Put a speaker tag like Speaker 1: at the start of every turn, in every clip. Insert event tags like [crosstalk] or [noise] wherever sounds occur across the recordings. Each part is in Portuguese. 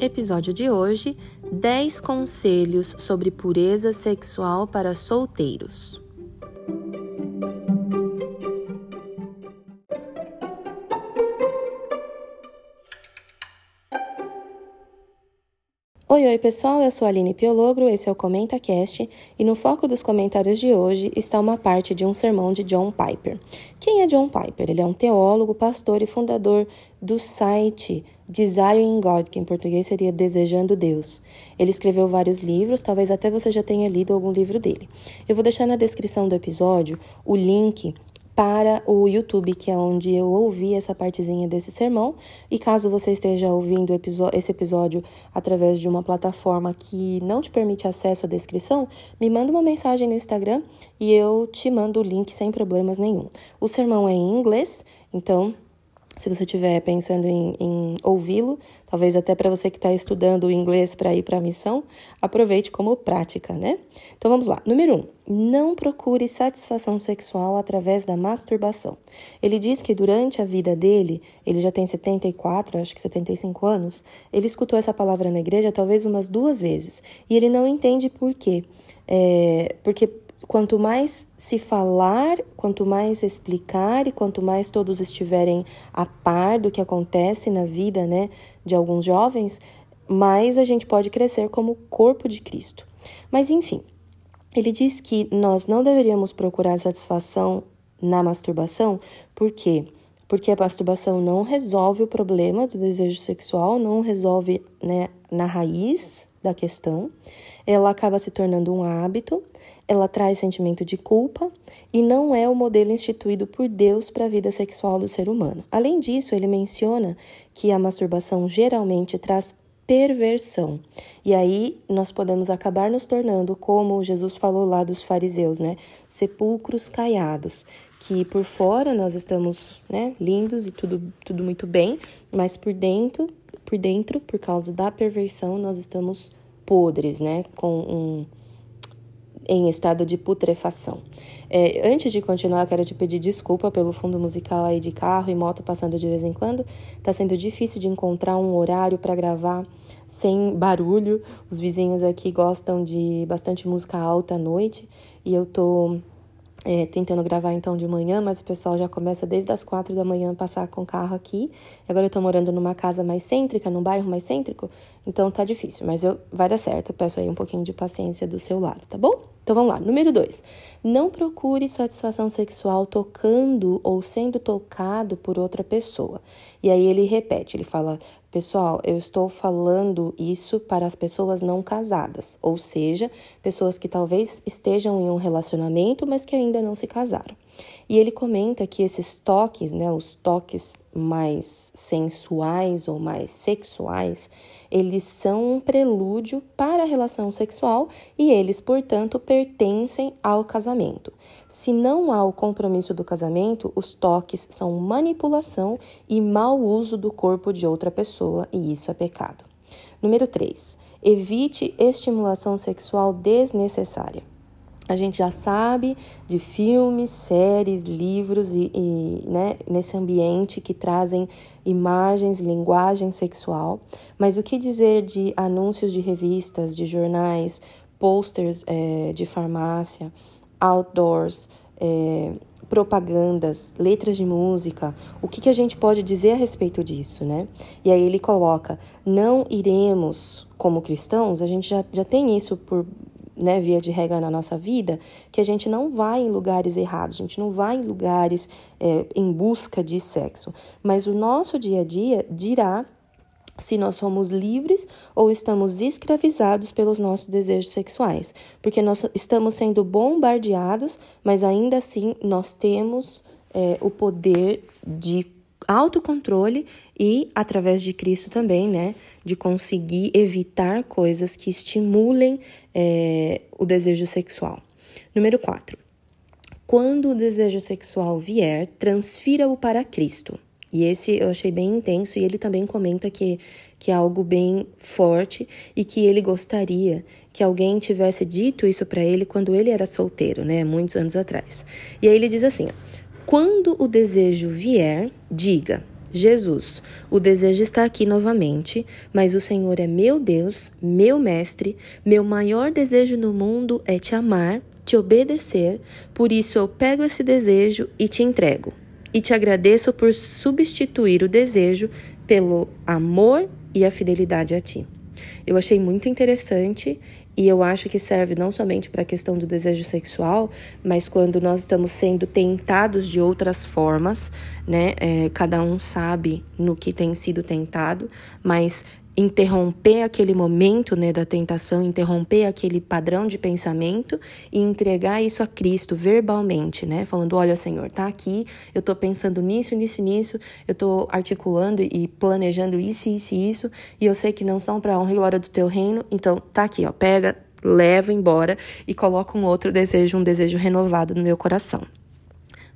Speaker 1: Episódio de hoje: 10 conselhos sobre pureza sexual para solteiros. Oi, oi pessoal, eu sou a Aline Piologro, esse é o ComentaCast e no foco dos comentários de hoje está uma parte de um sermão de John Piper. Quem é John Piper? Ele é um teólogo, pastor e fundador do site Desiring God, que em português seria Desejando Deus. Ele escreveu vários livros, talvez até você já tenha lido algum livro dele. Eu vou deixar na descrição do episódio o link para o YouTube, que é onde eu ouvi essa partezinha desse sermão. E caso você esteja ouvindo esse episódio através de uma plataforma que não te permite acesso à descrição, me manda uma mensagem no Instagram e eu te mando o link sem problemas nenhum. O sermão é em inglês, então se você estiver pensando em, em ouvi-lo, talvez até para você que está estudando o inglês para ir para a missão, aproveite como prática, né? Então vamos lá. Número 1. Um, não procure satisfação sexual através da masturbação. Ele diz que durante a vida dele, ele já tem 74, acho que 75 anos, ele escutou essa palavra na igreja talvez umas duas vezes e ele não entende por quê. É, porque quanto mais se falar, quanto mais explicar e quanto mais todos estiverem a par do que acontece na vida, né, de alguns jovens, mais a gente pode crescer como corpo de Cristo. Mas enfim, ele diz que nós não deveríamos procurar satisfação na masturbação, por quê? Porque a masturbação não resolve o problema do desejo sexual, não resolve né, na raiz da questão, ela acaba se tornando um hábito, ela traz sentimento de culpa e não é o modelo instituído por Deus para a vida sexual do ser humano. Além disso, ele menciona que a masturbação geralmente traz perversão. E aí nós podemos acabar nos tornando, como Jesus falou lá dos fariseus, né? Sepulcros caiados, que por fora nós estamos, né, lindos e tudo, tudo muito bem, mas por dentro por dentro, por causa da perversão, nós estamos podres, né? Com um em estado de putrefação. É, antes de continuar, quero te pedir desculpa pelo fundo musical aí de carro e moto passando de vez em quando. Tá sendo difícil de encontrar um horário para gravar sem barulho. Os vizinhos aqui gostam de bastante música alta à noite e eu tô é, tentando gravar então de manhã, mas o pessoal já começa desde as quatro da manhã a passar com o carro aqui. Agora eu tô morando numa casa mais cêntrica, num bairro mais cêntrico, então tá difícil, mas eu, vai dar certo. Eu peço aí um pouquinho de paciência do seu lado, tá bom? Então vamos lá. Número dois, não procure satisfação sexual tocando ou sendo tocado por outra pessoa. E aí ele repete, ele fala: Pessoal, eu estou falando isso para as pessoas não casadas, ou seja, pessoas que talvez estejam em um relacionamento, mas que ainda não se casaram. E ele comenta que esses toques, né, os toques mais sensuais ou mais sexuais, eles são um prelúdio para a relação sexual e eles, portanto, pertencem ao casamento. Se não há o compromisso do casamento, os toques são manipulação e mau uso do corpo de outra pessoa, e isso é pecado. Número 3. Evite estimulação sexual desnecessária. A gente já sabe de filmes, séries, livros e, e né, nesse ambiente que trazem imagens, linguagem sexual. Mas o que dizer de anúncios de revistas, de jornais, posters é, de farmácia, outdoors, é, propagandas, letras de música, o que, que a gente pode dizer a respeito disso, né? E aí ele coloca: não iremos, como cristãos, a gente já, já tem isso por né, via de regra na nossa vida, que a gente não vai em lugares errados, a gente não vai em lugares é, em busca de sexo. Mas o nosso dia a dia dirá se nós somos livres ou estamos escravizados pelos nossos desejos sexuais. Porque nós estamos sendo bombardeados, mas ainda assim nós temos é, o poder de autocontrole e, através de Cristo também, né, de conseguir evitar coisas que estimulem é, o desejo sexual. Número 4. Quando o desejo sexual vier, transfira-o para Cristo. E esse eu achei bem intenso e ele também comenta que, que é algo bem forte e que ele gostaria que alguém tivesse dito isso para ele quando ele era solteiro, né, muitos anos atrás. E aí ele diz assim: ó, quando o desejo vier, diga: Jesus, o desejo está aqui novamente, mas o Senhor é meu Deus, meu mestre, meu maior desejo no mundo é te amar, te obedecer, por isso eu pego esse desejo e te entrego. E te agradeço por substituir o desejo pelo amor e a fidelidade a ti. Eu achei muito interessante e eu acho que serve não somente para a questão do desejo sexual, mas quando nós estamos sendo tentados de outras formas, né? É, cada um sabe no que tem sido tentado, mas interromper aquele momento né, da tentação, interromper aquele padrão de pensamento e entregar isso a Cristo verbalmente, né? Falando, olha, Senhor, tá aqui, eu tô pensando nisso, nisso, nisso, eu tô articulando e planejando isso, isso e isso, e eu sei que não são para honra e glória do teu reino, então tá aqui, ó, pega, leva embora e coloca um outro desejo, um desejo renovado no meu coração.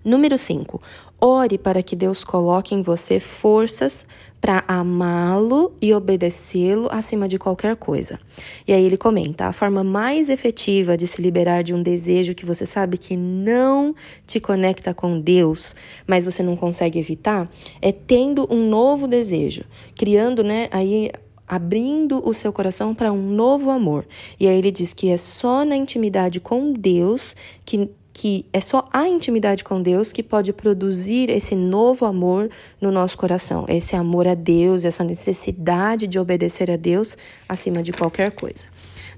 Speaker 1: Número 5. Ore para que Deus coloque em você forças para amá-lo e obedecê-lo acima de qualquer coisa. E aí ele comenta: a forma mais efetiva de se liberar de um desejo que você sabe que não te conecta com Deus, mas você não consegue evitar, é tendo um novo desejo, criando, né, aí abrindo o seu coração para um novo amor. E aí ele diz que é só na intimidade com Deus que que é só a intimidade com Deus que pode produzir esse novo amor no nosso coração, esse amor a Deus, essa necessidade de obedecer a Deus acima de qualquer coisa.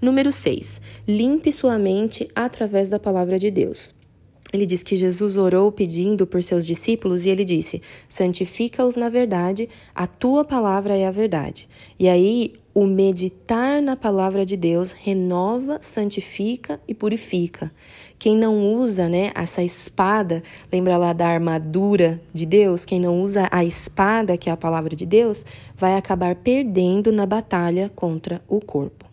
Speaker 1: Número 6. Limpe sua mente através da palavra de Deus. Ele diz que Jesus orou pedindo por seus discípulos e ele disse: Santifica-os na verdade, a tua palavra é a verdade. E aí, o meditar na palavra de Deus renova, santifica e purifica. Quem não usa, né, essa espada, lembra lá da armadura de Deus? Quem não usa a espada, que é a palavra de Deus, vai acabar perdendo na batalha contra o corpo.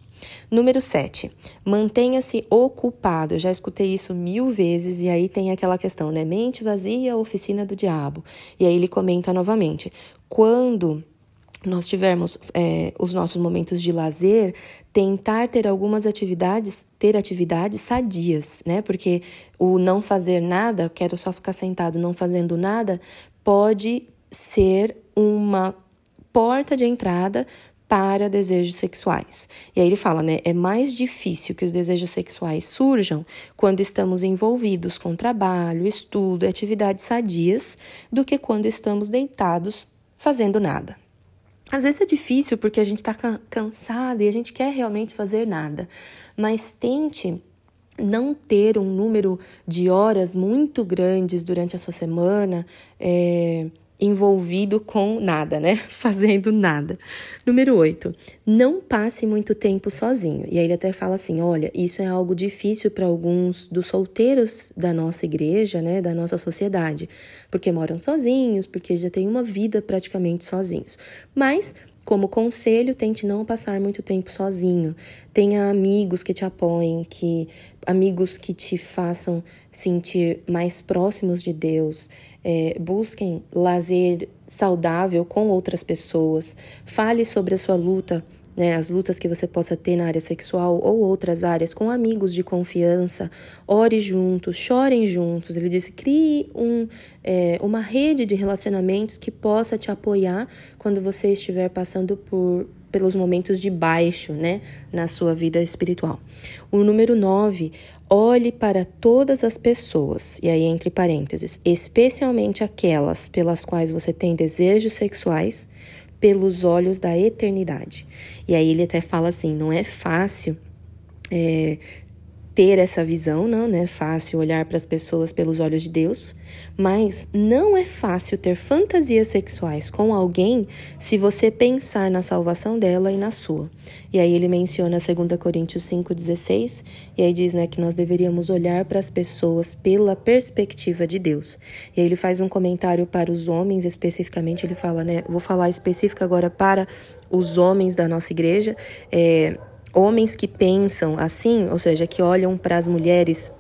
Speaker 1: Número 7. Mantenha-se ocupado. Eu já escutei isso mil vezes e aí tem aquela questão, né? Mente vazia, oficina do diabo. E aí ele comenta novamente: quando nós tivermos é, os nossos momentos de lazer, tentar ter algumas atividades, ter atividades sadias, né? Porque o não fazer nada, quero só ficar sentado não fazendo nada, pode ser uma porta de entrada para desejos sexuais. E aí ele fala, né? É mais difícil que os desejos sexuais surjam quando estamos envolvidos com trabalho, estudo, atividades sadias, do que quando estamos deitados fazendo nada. Às vezes é difícil porque a gente está cansado e a gente quer realmente fazer nada, mas tente não ter um número de horas muito grandes durante a sua semana. É, envolvido com nada, né? [laughs] Fazendo nada. Número 8. Não passe muito tempo sozinho. E aí ele até fala assim: olha, isso é algo difícil para alguns dos solteiros da nossa igreja, né? Da nossa sociedade. Porque moram sozinhos, porque já têm uma vida praticamente sozinhos. Mas como conselho, tente não passar muito tempo sozinho. Tenha amigos que te apoiem, que amigos que te façam sentir mais próximos de Deus. É, busquem lazer saudável com outras pessoas. Fale sobre a sua luta né, as lutas que você possa ter na área sexual ou outras áreas com amigos de confiança, ore juntos, chorem juntos. Ele disse: crie um, é, uma rede de relacionamentos que possa te apoiar quando você estiver passando por pelos momentos de baixo, né, na sua vida espiritual. O número 9, olhe para todas as pessoas, e aí entre parênteses, especialmente aquelas pelas quais você tem desejos sexuais, pelos olhos da eternidade. E aí ele até fala assim: não é fácil é, ter essa visão, não, não é fácil olhar para as pessoas pelos olhos de Deus, mas não é fácil ter fantasias sexuais com alguém se você pensar na salvação dela e na sua. E aí ele menciona 2 Coríntios 5,16, e aí diz né, que nós deveríamos olhar para as pessoas pela perspectiva de Deus. E aí ele faz um comentário para os homens, especificamente, ele fala, né? Vou falar específico agora para os homens da nossa igreja. É, Homens que pensam assim, ou seja, que olham para as mulheres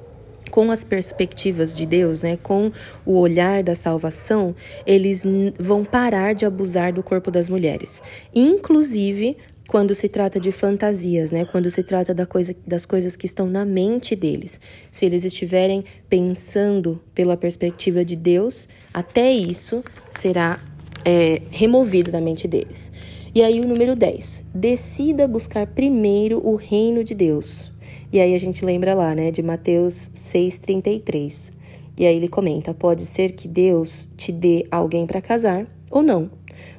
Speaker 1: com as perspectivas de Deus, né, com o olhar da salvação, eles vão parar de abusar do corpo das mulheres. Inclusive quando se trata de fantasias, né? Quando se trata da coisa, das coisas que estão na mente deles. Se eles estiverem pensando pela perspectiva de Deus, até isso será é, removido da mente deles. E aí o número 10, decida buscar primeiro o reino de Deus. E aí a gente lembra lá, né, de Mateus 6:33. E aí ele comenta: pode ser que Deus te dê alguém para casar ou não.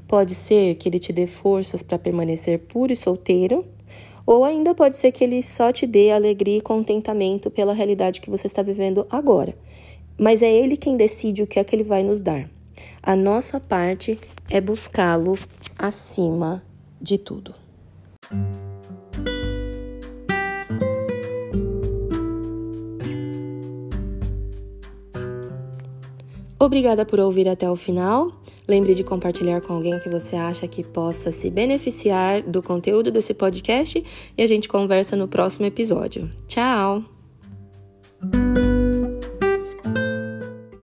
Speaker 1: Pode ser que ele te dê forças para permanecer puro e solteiro, ou ainda pode ser que ele só te dê alegria e contentamento pela realidade que você está vivendo agora. Mas é ele quem decide o que é que ele vai nos dar. A nossa parte é buscá-lo acima de tudo. Obrigada por ouvir até o final. Lembre de compartilhar com alguém que você acha que possa se beneficiar do conteúdo desse podcast e a gente conversa no próximo episódio. Tchau!